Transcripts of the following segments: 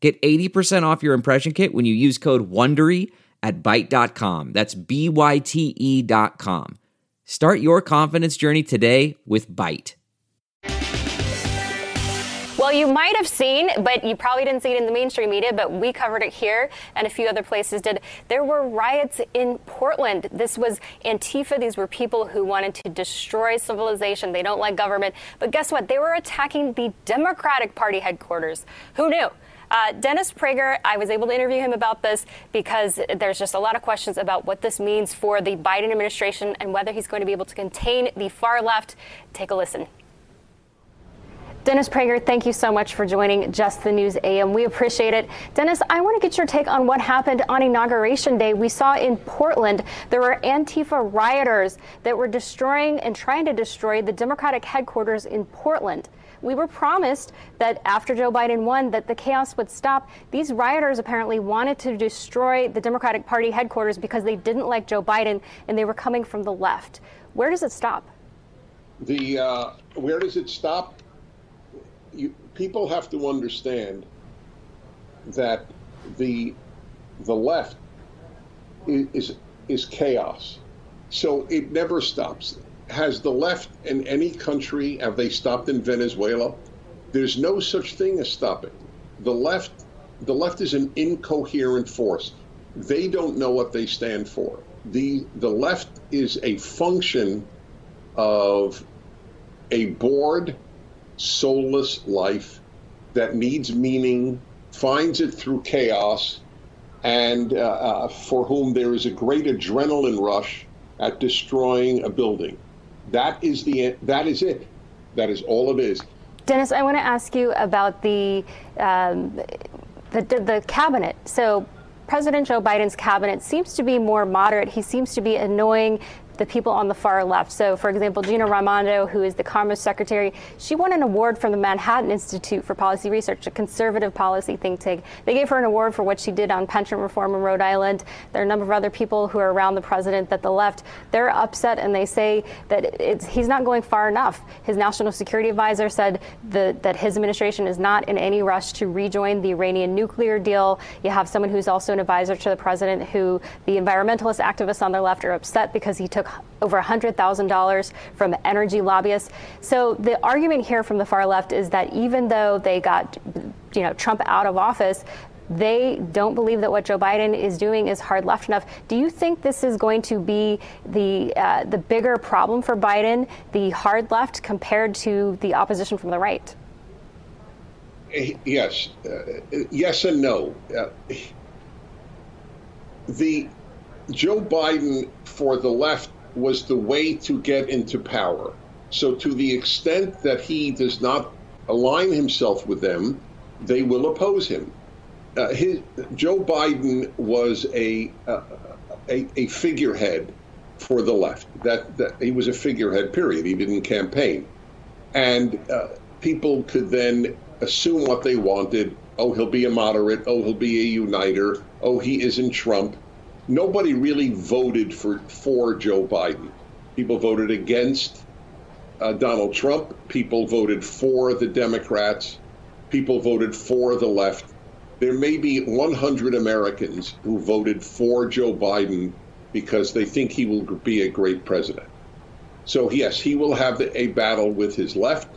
Get 80% off your impression kit when you use code WONDERY at Byte.com. That's B-Y-T-E dot com. Start your confidence journey today with Byte. Well, you might have seen, but you probably didn't see it in the mainstream media, but we covered it here and a few other places did. There were riots in Portland. This was Antifa. These were people who wanted to destroy civilization. They don't like government. But guess what? They were attacking the Democratic Party headquarters. Who knew? Uh, Dennis Prager, I was able to interview him about this because there's just a lot of questions about what this means for the Biden administration and whether he's going to be able to contain the far left. Take a listen. Dennis Prager, thank you so much for joining Just the News AM. We appreciate it. Dennis, I want to get your take on what happened on Inauguration Day. We saw in Portland there were Antifa rioters that were destroying and trying to destroy the Democratic headquarters in Portland. We were promised that after Joe Biden won that the chaos would stop. These rioters apparently wanted to destroy the Democratic Party headquarters because they didn't like Joe Biden and they were coming from the left. Where does it stop? The uh, where does it stop? You, people have to understand that the the left is, is chaos, so it never stops has the left in any country, have they stopped in Venezuela? There's no such thing as stopping. The left, the left is an incoherent force. They don't know what they stand for. The, the left is a function of a bored, soulless life that needs meaning, finds it through chaos, and uh, uh, for whom there is a great adrenaline rush at destroying a building. That is the that is it. That is all it is. Dennis, I want to ask you about the um, the, the cabinet. So President Joe Biden's cabinet seems to be more moderate. He seems to be annoying the people on the far left. So, for example, Gina Raimondo, who is the Commerce Secretary, she won an award from the Manhattan Institute for Policy Research, a conservative policy think tank. They gave her an award for what she did on pension reform in Rhode Island. There are a number of other people who are around the president that the left, they're upset and they say that he's not going far enough. His national security advisor said the, that his administration is not in any rush to rejoin the Iranian nuclear deal. You have someone who's also an advisor to the president who the environmentalist activists on the left are upset because he took over $100,000 from energy lobbyists. So the argument here from the far left is that even though they got, you know, Trump out of office, they don't believe that what Joe Biden is doing is hard left enough. Do you think this is going to be the uh, the bigger problem for Biden, the hard left, compared to the opposition from the right? Yes, uh, yes, and no. Uh, the Joe Biden for the left was the way to get into power. So, to the extent that he does not align himself with them, they will oppose him. Uh, his, Joe Biden was a, uh, a, a figurehead for the left. That, that he was a figurehead. Period. He didn't campaign, and uh, people could then assume what they wanted. Oh, he'll be a moderate. Oh, he'll be a uniter. Oh, he isn't Trump nobody really voted for for Joe Biden. People voted against uh, Donald Trump. People voted for the Democrats. People voted for the left. There may be 100 Americans who voted for Joe Biden because they think he will be a great president. So yes, he will have a battle with his left,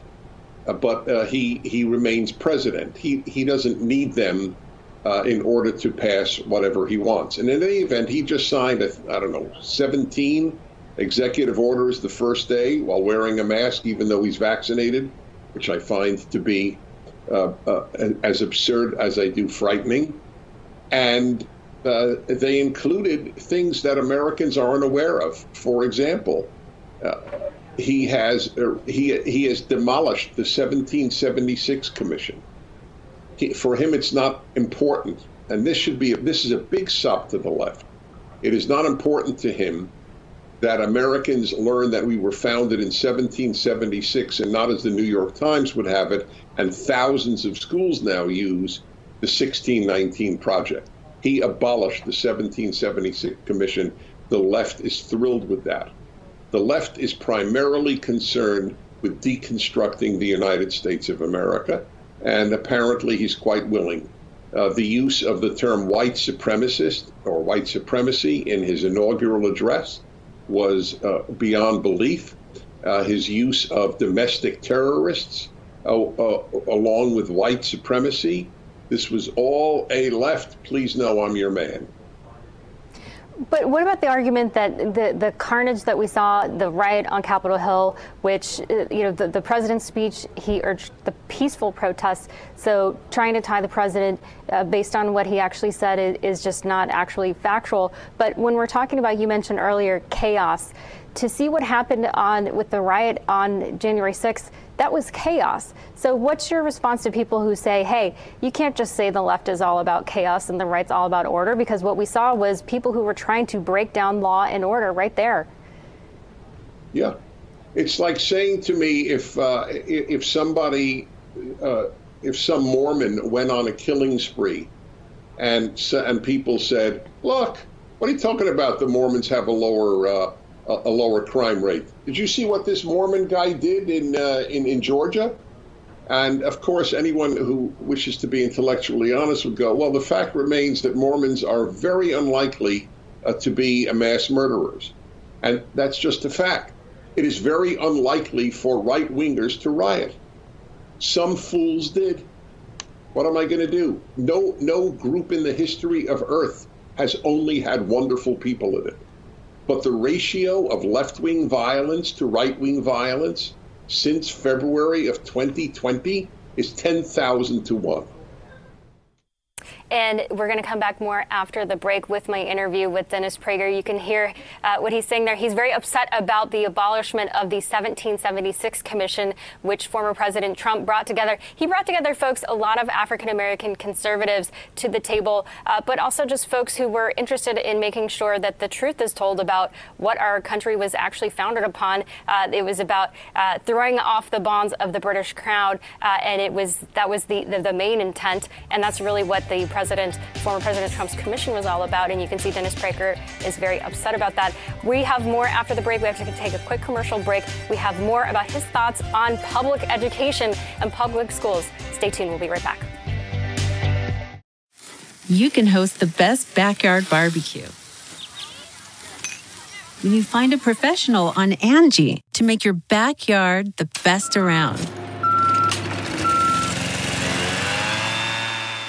uh, but uh, he he remains president. He he doesn't need them uh, in order to pass whatever he wants. And in any event, he just signed, I don't know, 17 executive orders the first day while wearing a mask, even though he's vaccinated, which I find to be uh, uh, as absurd as I do frightening. And uh, they included things that Americans aren't aware of. For example, uh, he has uh, he he has demolished the 1776 Commission for him, it's not important and this should be this is a big sop to the left. It is not important to him that Americans learn that we were founded in 1776 and not as the New York Times would have it, and thousands of schools now use the 1619 Project. He abolished the 1776 Commission. The left is thrilled with that. The left is primarily concerned with deconstructing the United States of America, and apparently he's quite willing. Uh, the use of the term white supremacist or white supremacy in his inaugural address was uh, beyond belief. Uh, his use of domestic terrorists, uh, uh, along with white supremacy, this was all a left. Please know I'm your man. But what about the argument that the, the carnage that we saw, the riot on Capitol Hill, which, uh, you know, the, the president's speech, he urged the peaceful protests. So trying to tie the president uh, based on what he actually said is, is just not actually factual. But when we're talking about, you mentioned earlier, chaos, to see what happened on with the riot on January 6th, that was chaos. So, what's your response to people who say, hey, you can't just say the left is all about chaos and the right's all about order? Because what we saw was people who were trying to break down law and order right there. Yeah. It's like saying to me if, uh, if somebody, uh, if some Mormon went on a killing spree and, and people said, look, what are you talking about? The Mormons have a lower uh, a, lower crime rate. Did you see what this Mormon guy did in, uh, in, in Georgia? And of course, anyone who wishes to be intellectually honest would go, well, the fact remains that Mormons are very unlikely uh, to be mass murderers. And that's just a fact. It is very unlikely for right wingers to riot. Some fools did. What am I going to do? No, no group in the history of Earth has only had wonderful people in it. But the ratio of left wing violence to right wing violence since February of 2020 is 10,000 to 1. And we're going to come back more after the break with my interview with Dennis Prager. You can hear uh, what he's saying there. He's very upset about the abolishment of the 1776 Commission, which former President Trump brought together. He brought together, folks, a lot of African American conservatives to the table, uh, but also just folks who were interested in making sure that the truth is told about what our country was actually founded upon. Uh, it was about uh, throwing off the bonds of the British Crown, uh, and it was that was the, the, the main intent, and that's really what the president President, former President Trump's commission was all about. And you can see Dennis Prager is very upset about that. We have more after the break. We have to take a quick commercial break. We have more about his thoughts on public education and public schools. Stay tuned. We'll be right back. You can host the best backyard barbecue when you find a professional on Angie to make your backyard the best around.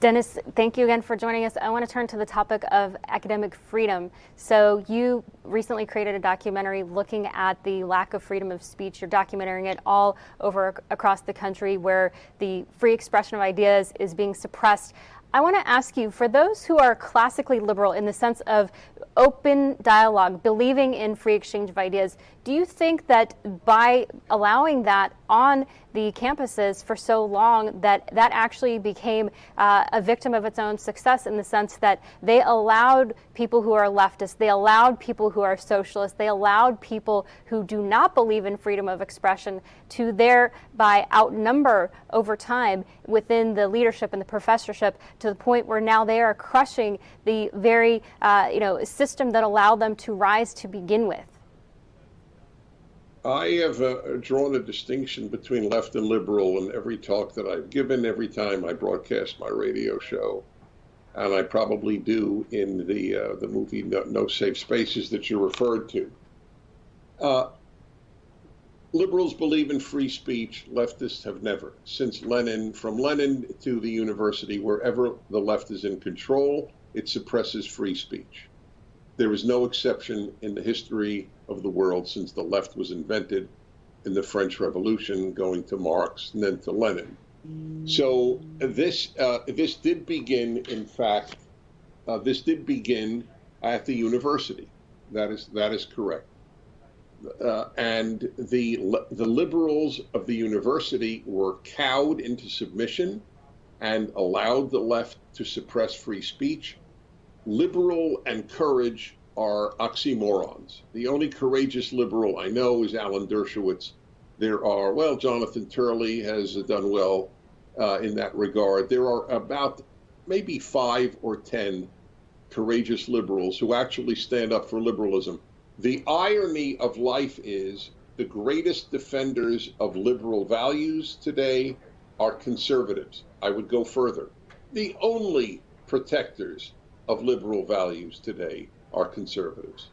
Dennis, thank you again for joining us. I want to turn to the topic of academic freedom. So, you recently created a documentary looking at the lack of freedom of speech. You're documenting it all over across the country where the free expression of ideas is being suppressed. I want to ask you for those who are classically liberal in the sense of open dialogue, believing in free exchange of ideas, do you think that by allowing that on the campuses for so long that that actually became uh, a victim of its own success in the sense that they allowed people who are leftists, they allowed people who are socialists, they allowed people who do not believe in freedom of expression to thereby outnumber over time within the leadership and the professorship to the point where now they are crushing the very uh, you know system that allowed them to rise to begin with. I have uh, drawn a distinction between left and liberal in every talk that I've given, every time I broadcast my radio show, and I probably do in the uh, the movie no, no, Safe Spaces that you referred to. Uh, liberals believe in free speech. Leftists have never. Since Lenin, from Lenin to the university, wherever the left is in control, it suppresses free speech. There is no exception in the history of the world since the left was invented in the French Revolution, going to Marx and then to Lenin. So this uh, this did begin, in fact, uh, this did begin at the university. That is that is correct. Uh, and the the liberals of the university were cowed into submission and allowed the left to suppress free speech. Liberal and courage are oxymorons. The only courageous liberal I know is Alan Dershowitz. There are, well, Jonathan Turley has done well uh, in that regard. There are about maybe five or ten courageous liberals who actually stand up for liberalism. The irony of life is the greatest defenders of liberal values today are conservatives. I would go further. The only protectors of liberal values today are conservatives.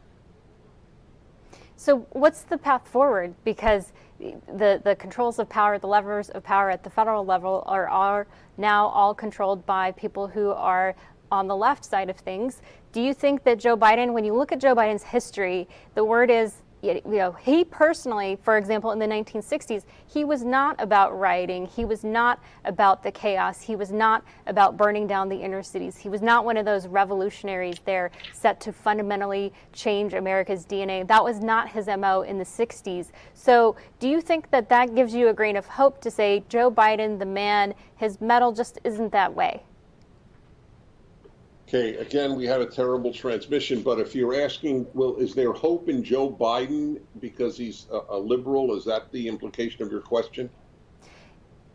So, what's the path forward? Because the, the controls of power, the levers of power at the federal level are, are now all controlled by people who are on the left side of things. Do you think that Joe Biden, when you look at Joe Biden's history, the word is you know, he personally, for example, in the 1960s, he was not about rioting. He was not about the chaos. He was not about burning down the inner cities. He was not one of those revolutionaries there set to fundamentally change America's DNA. That was not his MO in the 60s. So, do you think that that gives you a grain of hope to say Joe Biden, the man, his mettle just isn't that way? Okay, again, we had a terrible transmission, but if you're asking, well, is there hope in Joe Biden because he's a, a liberal? Is that the implication of your question?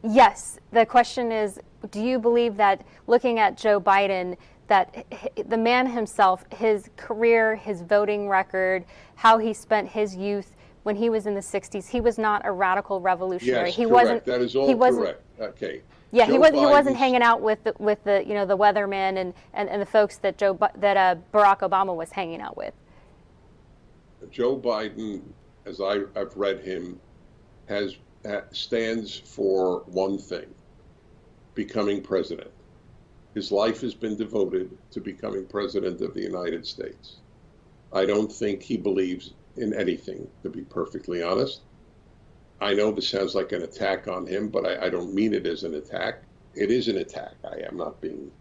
Yes. The question is do you believe that looking at Joe Biden, that the man himself, his career, his voting record, how he spent his youth when he was in the 60s, he was not a radical revolutionary. Yes, he correct. wasn't That is all he wasn't, correct. Okay. Yeah, Joe he wasn't. He wasn't hanging out with the, with the you know the weathermen and, and, and the folks that Joe that uh, Barack Obama was hanging out with. Joe Biden, as I, I've read him, has stands for one thing: becoming president. His life has been devoted to becoming president of the United States. I don't think he believes in anything, to be perfectly honest. I know this sounds like an attack on him, but I, I don't mean it as an attack. It is an attack. I am not being,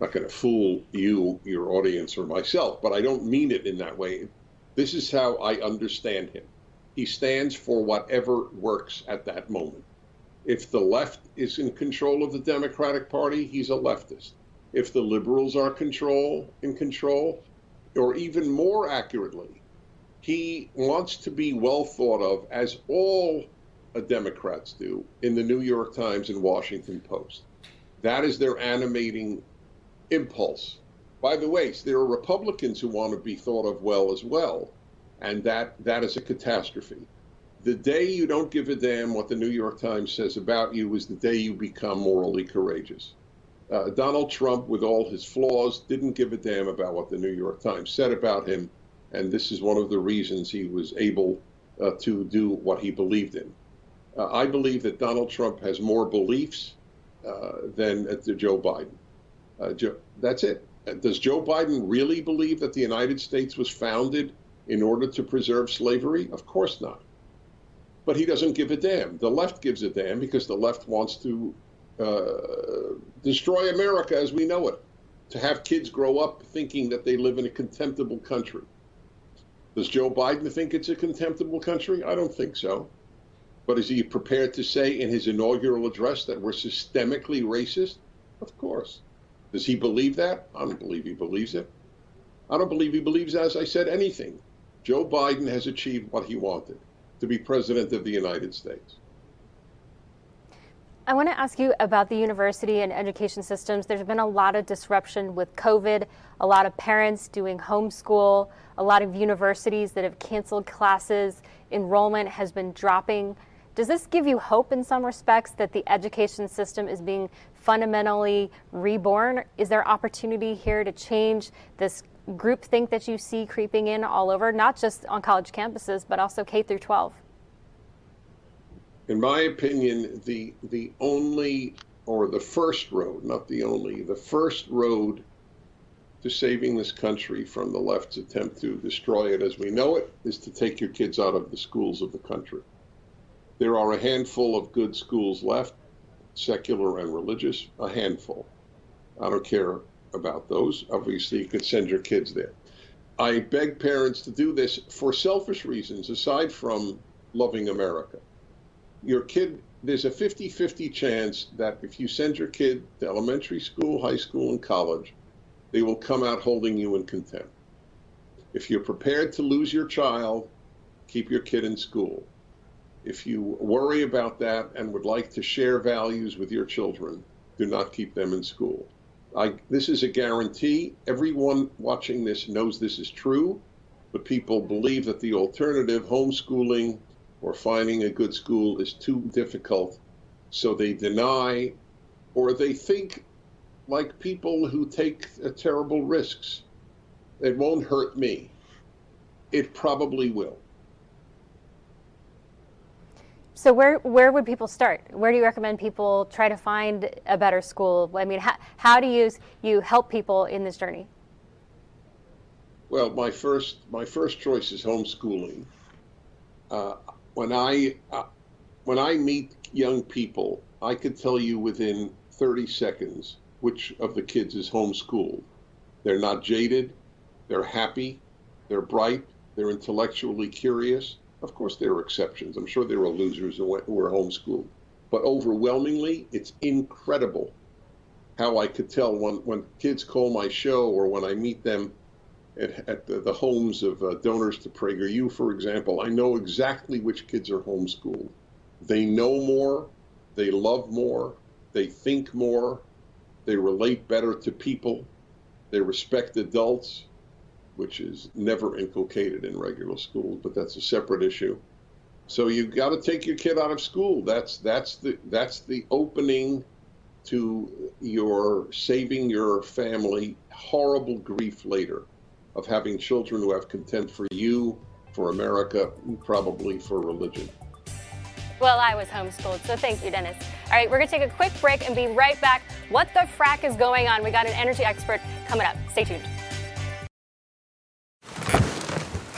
not going to fool you, your audience, or myself, but I don't mean it in that way. This is how I understand him. He stands for whatever works at that moment. If the left is in control of the Democratic Party, he's a leftist. If the liberals are control in control, or even more accurately, he wants to be well thought of as all uh, Democrats do in the New York Times and Washington Post. That is their animating impulse. By the way, there are Republicans who want to be thought of well as well, and that that is a catastrophe. The day you don't give a damn what the New York Times says about you is the day you become morally courageous. Uh, Donald Trump, with all his flaws, didn't give a damn about what the New York Times said about him, and this is one of the reasons he was able uh, to do what he believed in. Uh, I believe that Donald Trump has more beliefs uh, than uh, Joe Biden. Uh, Joe, that's it. Uh, Does Joe Biden really believe that the United States was founded in order to preserve slavery? Of course not. But he doesn't give a damn. The left gives a damn because the left wants to uh, destroy America as we know it, to have kids grow up thinking that they live in a contemptible country. Does Joe Biden think it's a contemptible country? I don't think so. But is he prepared to say in his inaugural address that we're systemically racist? Of course. Does he believe that? I don't believe he believes it. I don't believe he believes, as I said, anything. Joe Biden has achieved what he wanted to be president of the United States. I want to ask you about the university and education systems. There's been a lot of disruption with COVID, a lot of parents doing homeschool, a lot of universities that have canceled classes, enrollment has been dropping. Does this give you hope in some respects that the education system is being fundamentally reborn? Is there opportunity here to change this groupthink that you see creeping in all over, not just on college campuses, but also K through 12? In my opinion, the the only or the first road, not the only, the first road to saving this country from the left's attempt to destroy it as we know it is to take your kids out of the schools of the country. There are a handful of good schools left. secular and religious, a handful. I don't care about those. Obviously, you could send your kids there. I beg parents to do this for selfish reasons, aside from loving America. Your kid, there's a 50 50 chance that if you send your kid to elementary school, high school, and college, they will come out holding you in contempt. If you're prepared to lose your child, keep your kid in school. If you worry about that and would like to share values with your children, do not keep them in school. I, this is a guarantee. Everyone watching this knows this is true, but people believe that the alternative, homeschooling or finding a good school, is too difficult. So they deny or they think like people who take uh, terrible risks. It won't hurt me. It probably will. So where where would people start? Where do you recommend people try to find a better school? I mean, how, how do you you help people in this journey? Well, my first my first choice is homeschooling. Uh, when I uh, when I meet young people, I could tell you within 30 seconds which of the kids is homeschooled. They're not jaded, they're happy, they're bright, they're intellectually curious, of course, there are exceptions. I'm sure there are losers who, went, who were homeschooled. But overwhelmingly, it's incredible how I could tell when, when kids call my show or when I meet them at, at the, the, homes of uh, donors to PragerU, for example, I know exactly which kids are homeschooled. They know more, they love more, they think more, they relate better to people, they respect adults, which is never inculcated in regular schools, but that's a separate issue. So you've got to take your kid out of school. That's that's the that's the opening to your saving your family horrible grief later of having children who have contempt for you, for America, and probably for religion. Well, I was homeschooled, so thank you, Dennis. All right, we're going to take a quick break and be right back. What the frack is going on? We got an energy expert coming up. Stay tuned.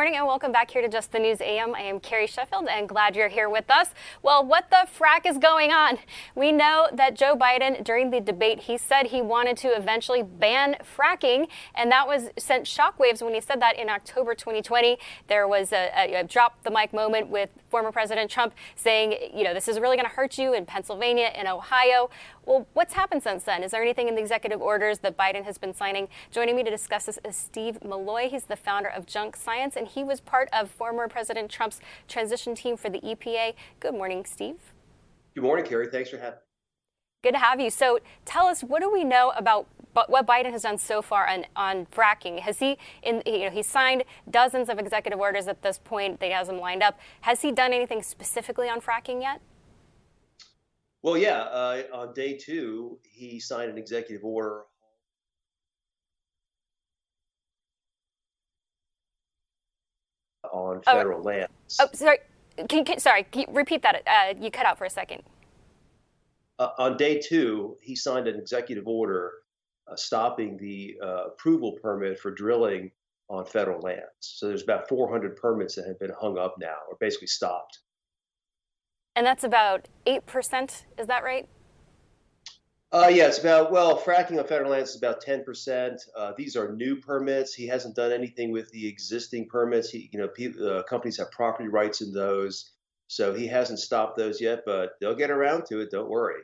Morning and welcome back here to Just the News AM. I am Carrie Sheffield and glad you're here with us. Well, what the frack is going on? We know that Joe Biden, during the debate, he said he wanted to eventually ban fracking, and that was sent shockwaves when he said that in October 2020. There was a, a, a drop the mic moment with former President Trump saying, you know, this is really going to hurt you in Pennsylvania and Ohio. Well, what's happened since then? Is there anything in the executive orders that Biden has been signing? Joining me to discuss this is Steve Milloy. He's the founder of Junk Science, and he was part of former President Trump's transition team for the EPA. Good morning, Steve. Good morning, Carrie. Thanks for having me. Good to have you. So tell us, what do we know about what Biden has done so far on, on fracking? Has he, in, you know, he signed dozens of executive orders at this point. They has them lined up. Has he done anything specifically on fracking yet? Well, yeah. Uh, on day two, he signed an executive order on oh, federal oh, lands. Oh, sorry. Can, can, sorry, can you repeat that? Uh, you cut out for a second. Uh, on day two, he signed an executive order uh, stopping the uh, approval permit for drilling on federal lands. So there's about 400 permits that have been hung up now, or basically stopped. And that's about 8%, is that right? Uh, yeah, it's about, well, fracking on federal lands is about 10%. Uh, these are new permits. He hasn't done anything with the existing permits. He, you know, uh, companies have property rights in those. So he hasn't stopped those yet, but they'll get around to it. Don't worry.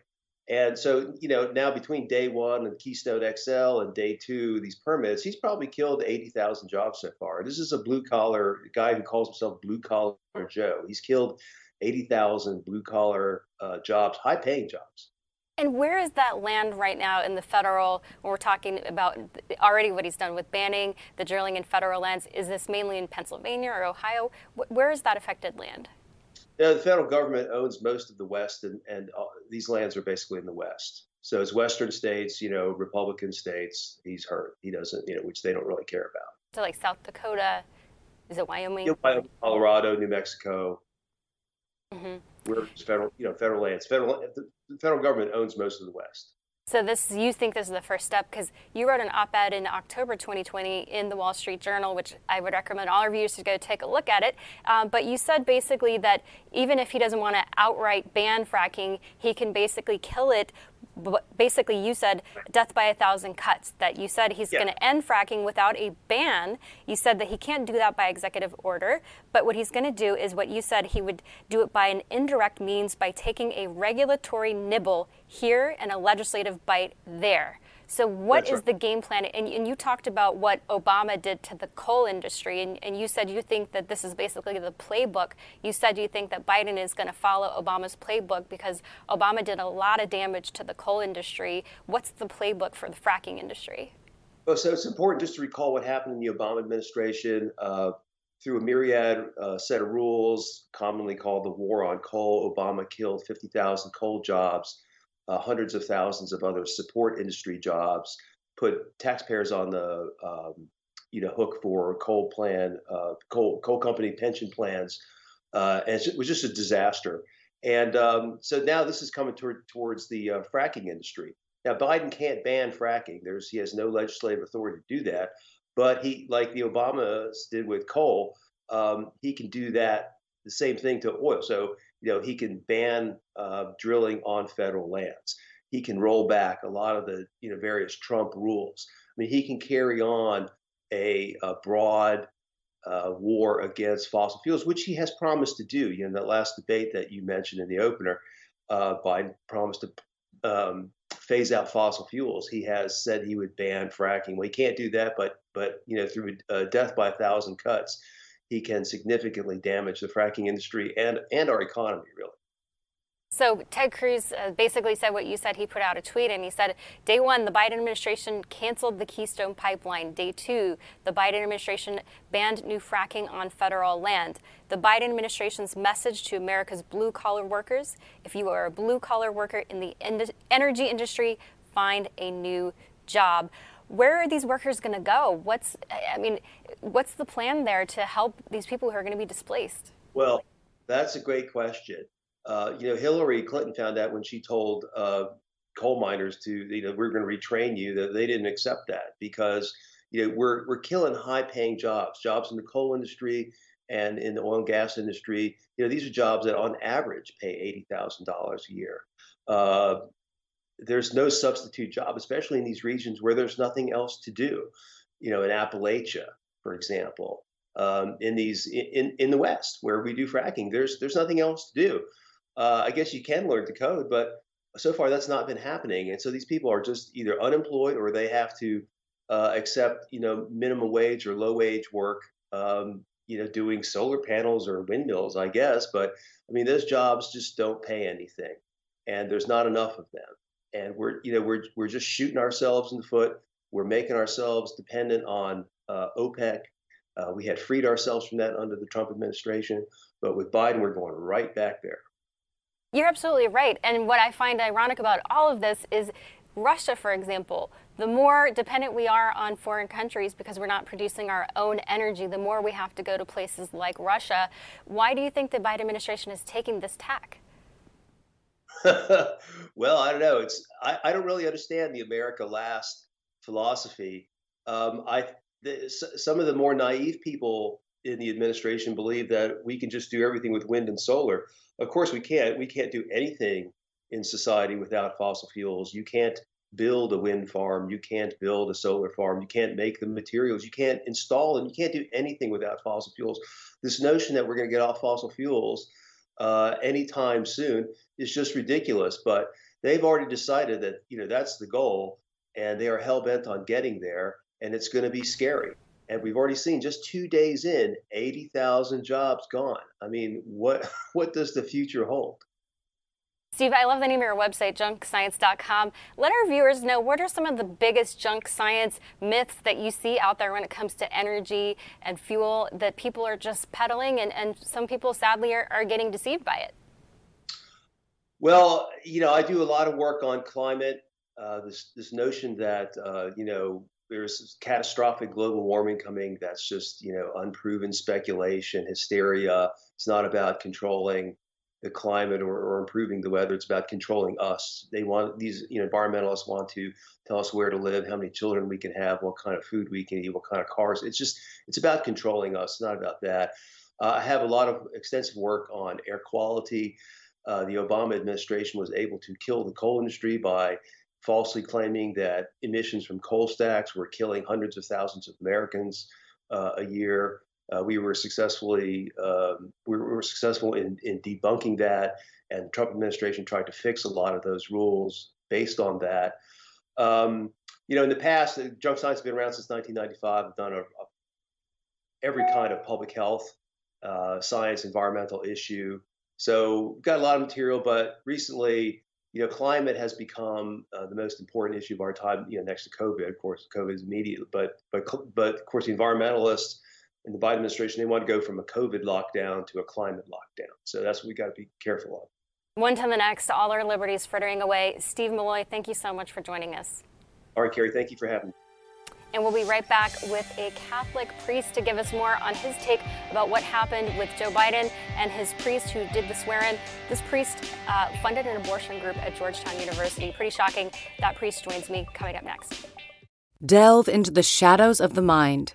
And so, you know, now between day one and Keystone XL and day two, these permits, he's probably killed 80,000 jobs so far. This is a blue collar guy who calls himself Blue Collar Joe. He's killed 80,000 blue collar uh, jobs, high paying jobs. And where is that land right now in the federal, when we're talking about already what he's done with banning the drilling in federal lands? Is this mainly in Pennsylvania or Ohio? Where is that affected land? Yeah, the federal government owns most of the West, and, and uh, these lands are basically in the West. So it's Western states, you know, Republican states. He's hurt. He doesn't, you know, which they don't really care about. So like South Dakota, is it Wyoming? Wyoming Colorado, New Mexico. Mm-hmm. We're federal, you know, federal lands. Federal, the federal government owns most of the West. So this, you think this is the first step because you wrote an op-ed in October 2020 in the Wall Street Journal, which I would recommend all reviewers to go take a look at it. Um, but you said basically that even if he doesn't want to outright ban fracking, he can basically kill it basically you said death by a thousand cuts that you said he's yeah. going to end fracking without a ban you said that he can't do that by executive order but what he's going to do is what you said he would do it by an indirect means by taking a regulatory nibble here and a legislative bite there so, what That's is right. the game plan? And, and, you talked about what Obama did to the coal industry, and, and, you said you think that this is basically the playbook. You said you think that Biden is going to follow Obama's playbook because Obama did a lot of damage to the coal industry. What's the playbook for the fracking industry? Well, so it's important just to recall what happened in the Obama administration. Uh, through a myriad uh, set of rules, commonly called the War on Coal, Obama killed 50,000 coal jobs uh, hundreds of thousands of other support industry jobs, put taxpayers on the um, you know hook for coal plan, uh, coal coal company pension plans, uh, and it was just a disaster. And um, so now this is coming toward, towards the uh, fracking industry. Now Biden can't ban fracking. There's he has no legislative authority to do that. But he, like the Obamas did with coal, um, he can do that the same thing to oil. So you know, he can ban uh, drilling on federal lands. He can roll back a lot of the, you know, various Trump rules. I mean, he can carry on a, a broad uh, war against fossil fuels, which he has promised to do. You know, that last debate that you mentioned in the opener, uh, Biden promised to um, phase out fossil fuels. He has said he would ban fracking. Well, he can't do that, but but you know, through uh, death by a thousand cuts, he can significantly damage the fracking industry and, and our economy, really. So Ted Cruz uh, basically said what you said. He put out a tweet and he said, Day one, the Biden administration canceled the Keystone Pipeline. Day two, the Biden administration banned new fracking on federal land. The Biden administration's message to America's blue collar workers if you are a blue collar worker in the energy industry, find a new job where are these workers going to go? What's, I mean, what's the plan there to help these people who are going to be displaced? Well, that's a great question. Uh, you know, Hillary Clinton found out when she told uh, coal miners to, you know, we're going to retrain you, that they didn't accept that because, you know, we're, we're killing high paying jobs, jobs in the coal industry and in the oil and gas industry. You know, these are jobs that on average pay $80,000 a year. Uh, there's no substitute job, especially in these regions where there's nothing else to do. You know, in Appalachia, for example, um, in these in in the West where we do fracking, there's there's nothing else to do. Uh, I guess you can learn to code, but so far that's not been happening, and so these people are just either unemployed or they have to uh, accept you know minimum wage or low wage work. Um, you know, doing solar panels or windmills, I guess, but I mean, those jobs just don't pay anything, and there's not enough of them and we're you know we're we're just shooting ourselves in the foot. We're making ourselves dependent on uh, OPEC. Uh, we had freed ourselves from that under the Trump administration, but with Biden, we're going right back there. You're absolutely right. And what I find ironic about all of this is Russia, for example. The more dependent we are on foreign countries because we're not producing our own energy, the more we have to go to places like Russia. Why do you think the Biden administration is taking this tack? well, I don't know. It's I, I don't really understand the America Last philosophy. Um, I the, some of the more naive people in the administration believe that we can just do everything with wind and solar. Of course, we can't. We can't do anything in society without fossil fuels. You can't build a wind farm. You can't build a solar farm. You can't make the materials. You can't install them. you can't do anything without fossil fuels. This notion that we're going to get off fossil fuels uh, anytime soon is just ridiculous. But they've already decided that you know that's the goal, and they are hell bent on getting there, and it's going to be scary. And we've already seen just two days in, eighty thousand jobs gone. I mean, what what does the future hold? Steve, I love the name of your website, junkscience.com. Let our viewers know what are some of the biggest junk science myths that you see out there when it comes to energy and fuel that people are just peddling and, and some people sadly are, are getting deceived by it? Well, you know, I do a lot of work on climate. Uh, this this notion that uh, you know there's catastrophic global warming coming. That's just you know unproven speculation, hysteria. It's not about controlling the climate or, or, improving the weather. It's about controlling us. They want these, you know, environmentalists want to tell us where to live, how many children we can have, what kind of food we can eat, what kind of cars. It's just, it's about controlling us, not about that. Uh, I have a lot of extensive work on air quality. Uh, the Obama administration was able to kill the coal industry by falsely claiming that emissions from coal stacks were killing hundreds of thousands of Americans uh, a year. Uh, we were successfully um, we were successful in, in debunking that, and the Trump administration tried to fix a lot of those rules based on that. Um, you know, in the past, junk science has been around since 1995. I've done a, a, every kind of public health, uh, science, environmental issue. So got a lot of material, but recently, you know, climate has become uh, the most important issue of our time. You know, next to COVID, of course, COVID is immediate, but but but of course, the environmentalists in the Biden administration, they want to go from a COVID lockdown to a climate lockdown. So that's what we got to be careful of. One to the next, all our liberties frittering away. Steve Milloy, thank you so much for joining us. All right, Carrie, thank you for having me. And we'll be right back with a Catholic priest to give us more on his take about what happened with Joe Biden and his priest who did the swear in. This priest uh, funded an abortion group at Georgetown University. Pretty shocking. That priest joins me coming up next. Delve into the shadows of the mind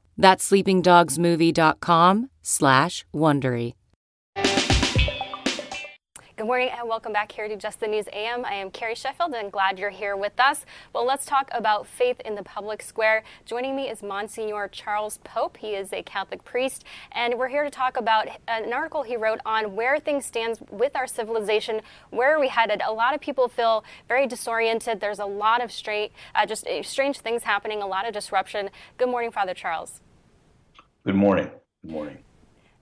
That's sleepingdogsmovie.com slash Wondery. Good morning and welcome back here to Just the News AM. I am Carrie Sheffield and glad you're here with us. Well, let's talk about faith in the public square. Joining me is Monsignor Charles Pope. He is a Catholic priest, and we're here to talk about an article he wrote on where things stand with our civilization. Where are we headed? A lot of people feel very disoriented. There's a lot of straight, uh, just uh, strange things happening, a lot of disruption. Good morning, Father Charles. Good morning. Good morning.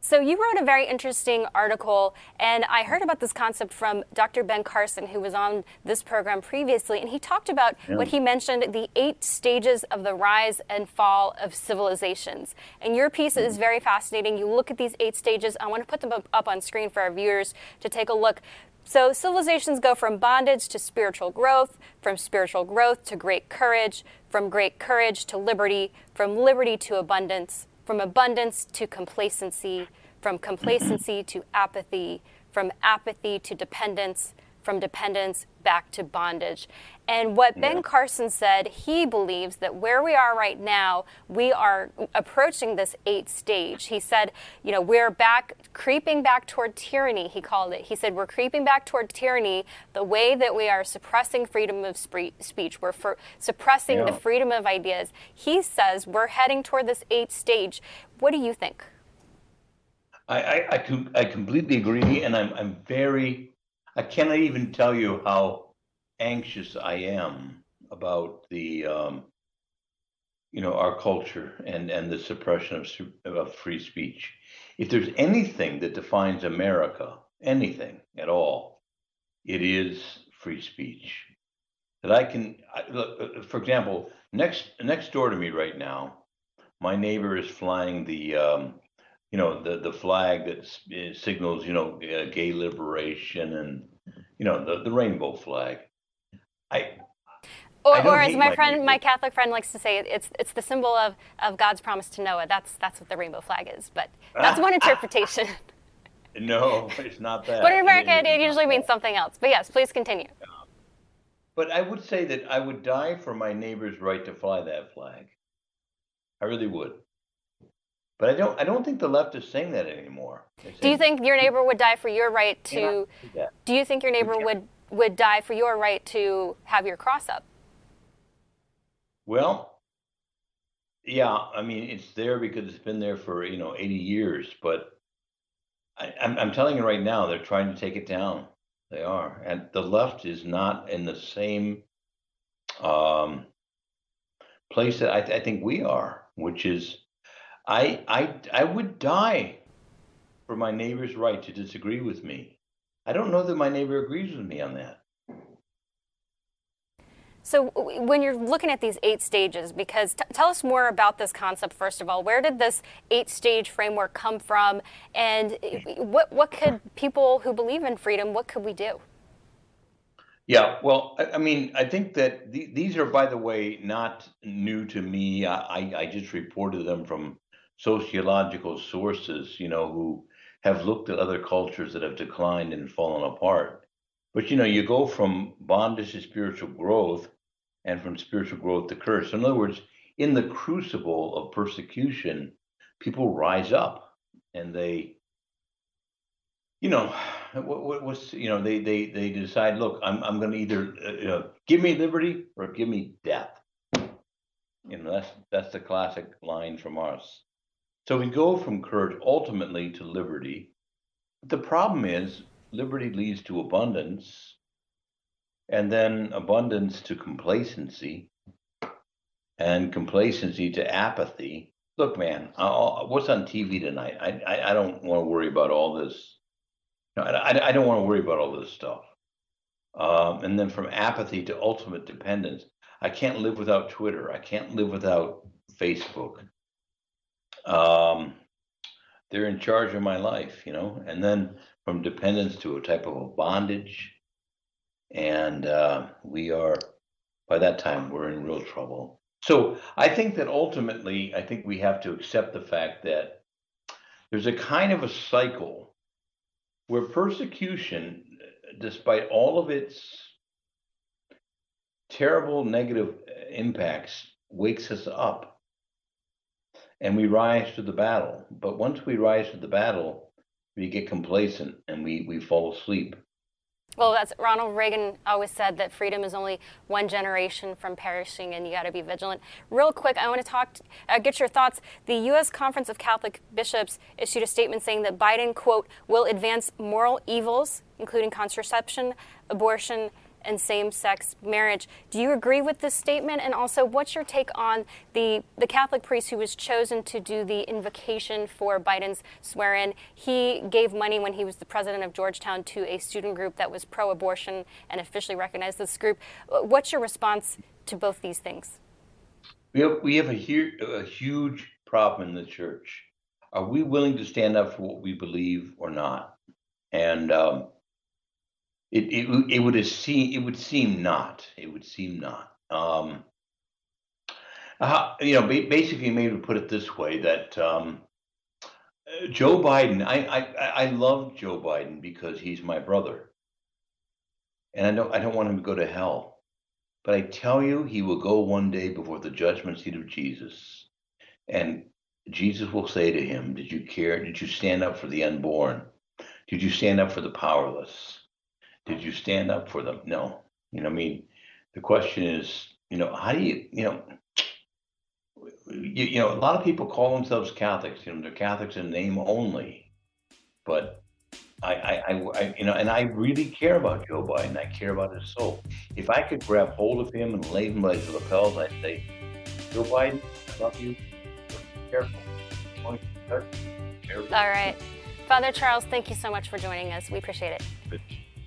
So, you wrote a very interesting article, and I heard about this concept from Dr. Ben Carson, who was on this program previously, and he talked about yeah. what he mentioned the eight stages of the rise and fall of civilizations. And your piece mm-hmm. is very fascinating. You look at these eight stages. I want to put them up on screen for our viewers to take a look. So, civilizations go from bondage to spiritual growth, from spiritual growth to great courage, from great courage to liberty, from liberty to abundance, from abundance to complacency, from complacency to apathy, from apathy to dependence, from dependence back to bondage. And what yeah. Ben Carson said, he believes that where we are right now, we are approaching this eighth stage. He said, you know, we're back, creeping back toward tyranny, he called it. He said, we're creeping back toward tyranny the way that we are suppressing freedom of speech, we're suppressing yeah. the freedom of ideas. He says we're heading toward this eighth stage. What do you think? I, I, I, com- I completely agree, and I'm, I'm very, I cannot even tell you how anxious I am about the um, you know our culture and and the suppression of of free speech. If there's anything that defines America, anything at all, it is free speech. That I can I, look, uh, for example, next next door to me right now, my neighbor is flying the um, you know the the flag that signals you know uh, gay liberation and you know the the rainbow flag I or, or as my, my friend, my Catholic friend likes to say, it's it's the symbol of, of God's promise to Noah. That's that's what the rainbow flag is. But that's one interpretation. no, it's not that. But in America, it, it usually means something else. But yes, please continue. But I would say that I would die for my neighbor's right to fly that flag. I really would. But I don't. I don't think the left is saying that anymore. do you think your neighbor would die for your right to? Do you think your neighbor would would die for your right to have your cross up. Well, yeah, I mean it's there because it's been there for you know 80 years, but I, I'm I'm telling you right now, they're trying to take it down. They are, and the left is not in the same um, place that I, I think we are, which is I I I would die for my neighbor's right to disagree with me. I don't know that my neighbor agrees with me on that. So, when you're looking at these eight stages, because t- tell us more about this concept, first of all. Where did this eight stage framework come from? And uh, what, what could people who believe in freedom, what could we do? Yeah, well, I, I mean, I think that th- these are, by the way, not new to me. I, I just reported them from sociological sources, you know, who have looked at other cultures that have declined and fallen apart. But you know, you go from bondage to spiritual growth and from spiritual growth to curse. In other words, in the crucible of persecution, people rise up and they, you know, what, what, what's, you know, they, they, they decide, look, I'm, I'm going to either, uh, you give me liberty or give me death. You know, that's, that's the classic line from us. So we go from courage ultimately to liberty. The problem is liberty leads to abundance, and then abundance to complacency, and complacency to apathy. Look, man, I'll, what's on TV tonight? I, I, I don't want to worry about all this. No, I, I don't want to worry about all this stuff. Um, and then from apathy to ultimate dependence. I can't live without Twitter. I can't live without Facebook. Um, they're in charge of my life, you know. And then from dependence to a type of a bondage. And uh, we are, by that time, we're in real trouble. So I think that ultimately, I think we have to accept the fact that there's a kind of a cycle where persecution, despite all of its terrible negative impacts, wakes us up and we rise to the battle. But once we rise to the battle, we get complacent and we, we fall asleep. Well, that's Ronald Reagan always said that freedom is only one generation from perishing, and you got to be vigilant. Real quick, I want to talk, uh, get your thoughts. The U.S. Conference of Catholic Bishops issued a statement saying that Biden, quote, will advance moral evils, including contraception, abortion, and same-sex marriage. Do you agree with this statement? And also, what's your take on the the Catholic priest who was chosen to do the invocation for Biden's swear-in? He gave money when he was the president of Georgetown to a student group that was pro-abortion and officially recognized this group. What's your response to both these things? We have we have a, hu- a huge problem in the church. Are we willing to stand up for what we believe or not? And um, it it it would seem it would seem not. It would seem not. Um, uh, you know, basically, maybe put it this way: that um, Joe Biden. I, I I love Joe Biden because he's my brother, and I don't I don't want him to go to hell. But I tell you, he will go one day before the judgment seat of Jesus, and Jesus will say to him, "Did you care? Did you stand up for the unborn? Did you stand up for the powerless?" Did you stand up for them? No. You know, I mean, the question is, you know, how do you, you know, you, you know, a lot of people call themselves Catholics. You know, they're Catholics in name only, but I, I, I, you know, and I really care about Joe Biden. I care about his soul. If I could grab hold of him and lay him by his lapels, I'd say, Joe Biden, I love you. Be. Careful. All right. Father Charles, thank you so much for joining us. We appreciate it.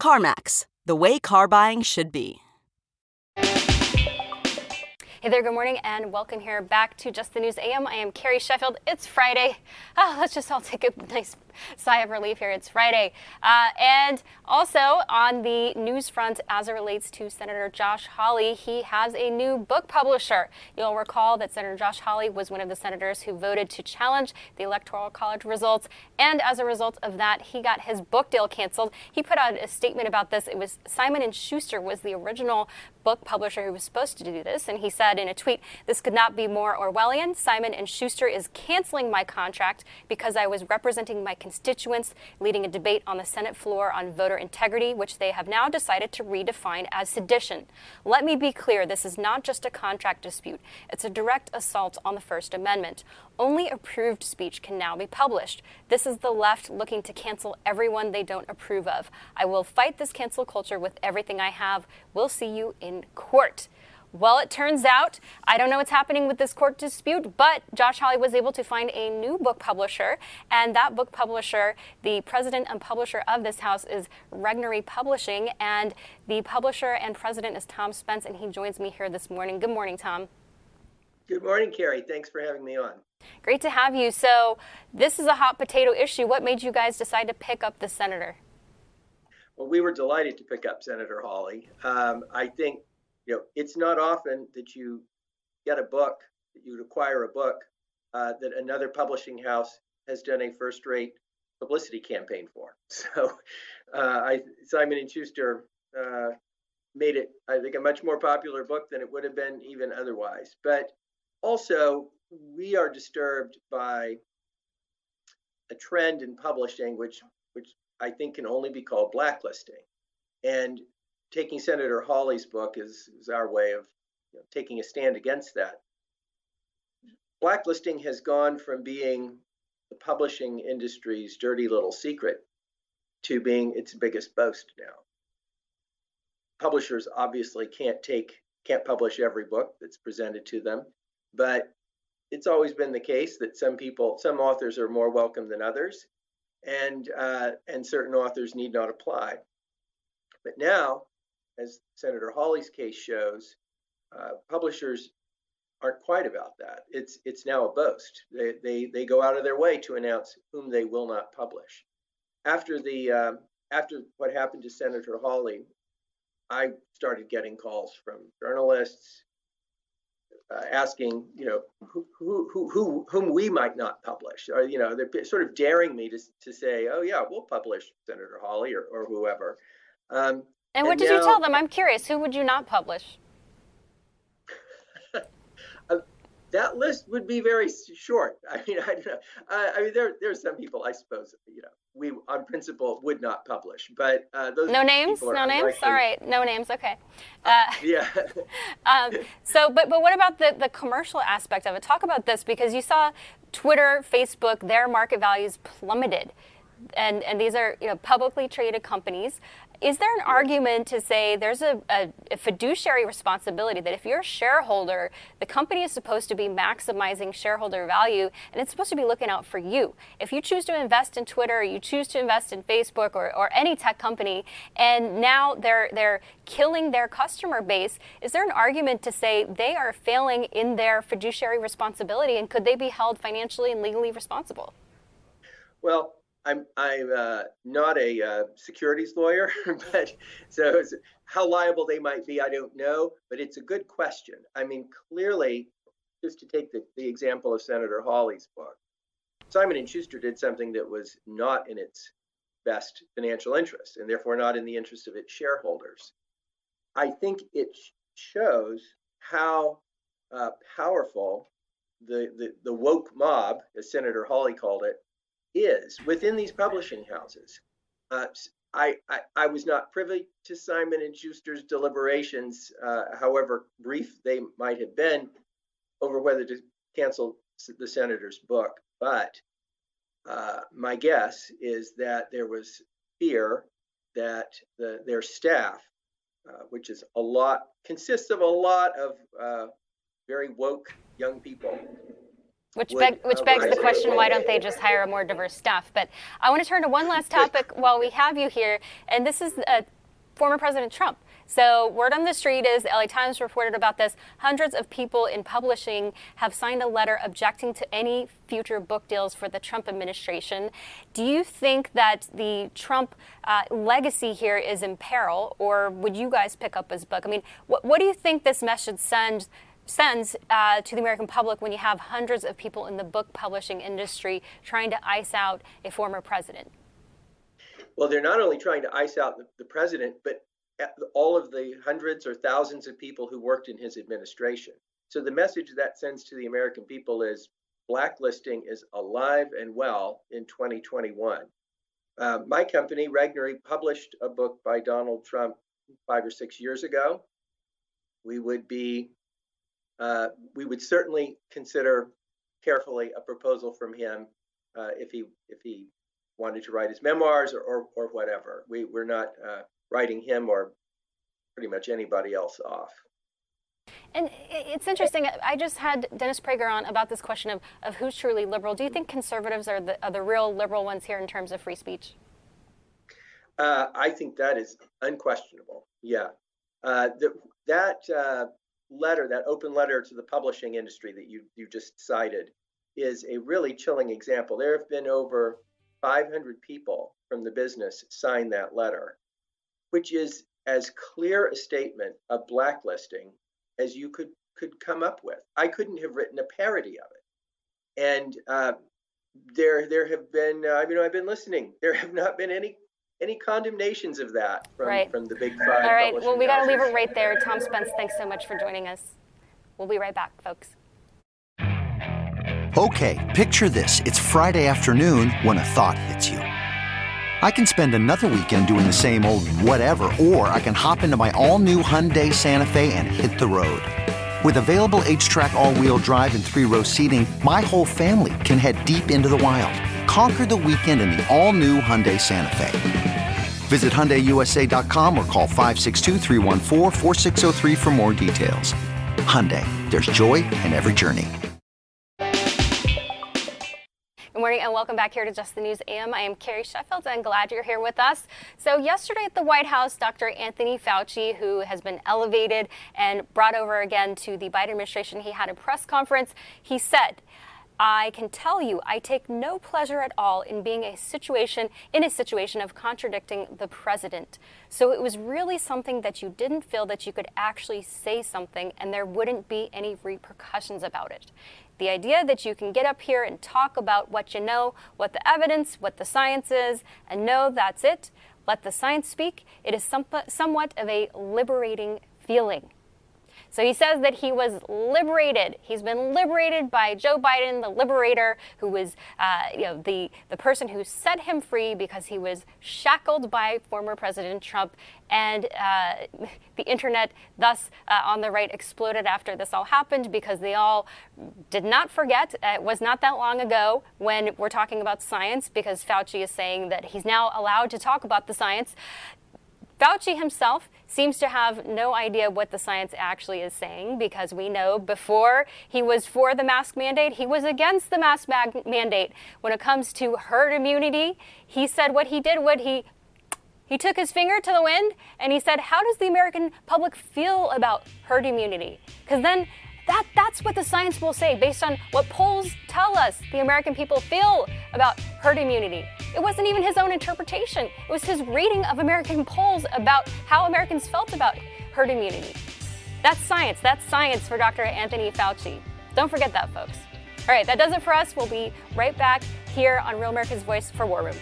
CarMax, the way car buying should be. Hey there, good morning, and welcome here back to Just the News AM. I am Carrie Sheffield. It's Friday. Oh, let's just all take a nice sigh of relief here. It's Friday. Uh, and also on the news front, as it relates to Senator Josh Hawley, he has a new book publisher. You'll recall that Senator Josh Hawley was one of the senators who voted to challenge the Electoral College results. And as a result of that, he got his book deal canceled. He put out a statement about this. It was Simon and Schuster was the original book publisher who was supposed to do this, and he said in a tweet, "This could not be more Orwellian. Simon and Schuster is canceling my contract because I was representing my constituents, leading a debate on the Senate floor on voter integrity, which they have now decided to redefine as sedition. Let me be clear: this is not just a contract dispute; it's a direct assault on the First Amendment. Only approved speech can now be published. This is the left looking to cancel everyone they don't approve of. I will fight this cancel culture with everything I have. We'll see you in court. Well, it turns out, I don't know what's happening with this court dispute, but Josh Hawley was able to find a new book publisher. And that book publisher, the president and publisher of this house, is Regnery Publishing. And the publisher and president is Tom Spence, and he joins me here this morning. Good morning, Tom. Good morning, Carrie. Thanks for having me on. Great to have you. So, this is a hot potato issue. What made you guys decide to pick up the senator? Well, we were delighted to pick up Senator Hawley. Um, I think you know it's not often that you get a book that you acquire a book uh, that another publishing house has done a first-rate publicity campaign for. So, uh, I, Simon and Schuster uh, made it, I think, a much more popular book than it would have been even otherwise. But also, we are disturbed by a trend in publishing, which which I think can only be called blacklisting. And taking Senator Hawley's book is, is our way of you know, taking a stand against that. Blacklisting has gone from being the publishing industry's dirty little secret to being its biggest boast now. Publishers obviously can't take can't publish every book that's presented to them, but it's always been the case that some people, some authors are more welcome than others, and uh, and certain authors need not apply. But now, as Senator Hawley's case shows, uh, publishers aren't quite about that. It's it's now a boast. They they they go out of their way to announce whom they will not publish. After the um, after what happened to Senator Hawley, I started getting calls from journalists, uh, asking, you know, who, who, who, who, whom we might not publish, or you know, they're sort of daring me to to say, oh yeah, we'll publish Senator Hawley or, or whoever. Um, and what and did now, you tell them? I'm curious. Who would you not publish? uh, that list would be very short. I mean, I don't know. Uh, I mean, there are some people, I suppose, you know, we on principle would not publish. But uh, those no names, no names. All right, no names. Okay. Uh, yeah. um, so, but but what about the the commercial aspect of it? Talk about this because you saw Twitter, Facebook, their market values plummeted and and these are you know publicly traded companies is there an argument to say there's a, a, a, fiduciary responsibility that if you're a shareholder, the company is supposed to be maximizing shareholder value and it's supposed to be looking out for you? If you choose to invest in Twitter, you choose to invest in Facebook or, or any tech company, and now they're they're killing their customer base, is there an argument to say they are failing in their fiduciary responsibility and could they be held financially and legally responsible? Well, I'm I'm uh, not a uh, securities lawyer, but so how liable they might be, I don't know. But it's a good question. I mean, clearly, just to take the, the example of Senator Hawley's book, Simon and Schuster did something that was not in its best financial interest, and therefore not in the interest of its shareholders. I think it shows how uh, powerful the, the the woke mob, as Senator Hawley called it, is within these publishing houses. Uh, I, I, I, was not privy to Simon and Schuster's deliberations, uh, however brief they might have been, over whether to cancel the senator's book. But uh, my guess is that there was fear that the, their staff, uh, which is a lot, consists of a lot of uh, very woke young people, which, beg, which begs the question why don't they just hire a more diverse staff? But I want to turn to one last topic while we have you here, and this is uh, former President Trump So, word on the street is the LA Times reported about this. Hundreds of people in publishing have signed a letter objecting to any future book deals for the Trump administration. Do you think that the Trump uh, legacy here is in peril, or would you guys pick up his book? I mean, what, what do you think this message sends? Sends uh, to the American public when you have hundreds of people in the book publishing industry trying to ice out a former president? Well, they're not only trying to ice out the, president, but all of the hundreds or thousands of people who worked in his administration. So the message that sends to the American people is blacklisting is alive and well in 2021. Uh, my company, Regnery, published a book by Donald Trump five or six years ago. We would be, uh, we would certainly consider carefully a proposal from him uh, if he if he wanted to write his memoirs or or, or whatever. We we're not uh, writing him or pretty much anybody else off. And it's interesting. I just had Dennis Prager on about this question of, of who's truly liberal. Do you think conservatives are the, are the real liberal ones here in terms of free speech? Uh, I think that is unquestionable. Yeah. Uh, the, that uh, letter, that open letter to the publishing industry that you, you just cited, is a really chilling example. There have been over 500 people from the business sign that letter which is as clear a statement of blacklisting as you could could come up with. I couldn't have written a parody of it, and uh, there there have been uh, you know I've been listening. There have not been any any condemnations of that from right. from the big five. All right. Well, we got to leave it right there. Tom Spence, thanks so much for joining us. We'll be right back, folks. Okay, picture this: it's Friday afternoon when a thought hits you. I can spend another weekend doing the same old whatever, or I can hop into my all-new Hyundai Santa Fe and hit the road. With available HTRAC all-wheel drive and three-row seating, my whole family can head deep into the wild. Conquer the weekend in the all-new Hyundai Santa Fe. Visit HyundaiUSA.com or call 562 for more details. Hyundai, there's joy in every journey. Good morning and welcome back here to Just the News AM. I am Carrie Sheffield and glad you're here with us. So, yesterday at the White House, Dr. Anthony Fauci, who has been elevated and brought over again to the Biden administration, he had a press conference. He said, I can tell you I take no pleasure at all in being a situation in a situation of contradicting the president. So it was really something that you didn't feel that you could actually say something and there wouldn't be any repercussions about it. The idea that you can get up here and talk about what you know, what the evidence, what the science is, and know that's it, let the science speak, it is somewhat of a liberating feeling. So he says that he was liberated. He's been liberated by Joe Biden, the liberator, who was, uh, you know, the, the person who set him free because he was shackled by former President Trump. And uh, the internet, thus uh, on the right, exploded after this all happened because they all did not forget. Uh, it was not that long ago when we're talking about science because Fauci is saying that he's now allowed to talk about the science. Fauci himself seems to have no idea what the science actually is saying because we know before he was for the mask mandate, he was against the mask mag- mandate. When it comes to herd immunity, he said what he did, what he he took his finger to the wind and he said, How does the American public feel about herd immunity? Because then that, that's what the science will say based on what polls tell us the American people feel about herd immunity. It wasn't even his own interpretation, it was his reading of American polls about how Americans felt about herd immunity. That's science. That's science for Dr. Anthony Fauci. Don't forget that, folks. All right, that does it for us. We'll be right back here on Real America's Voice for War Room.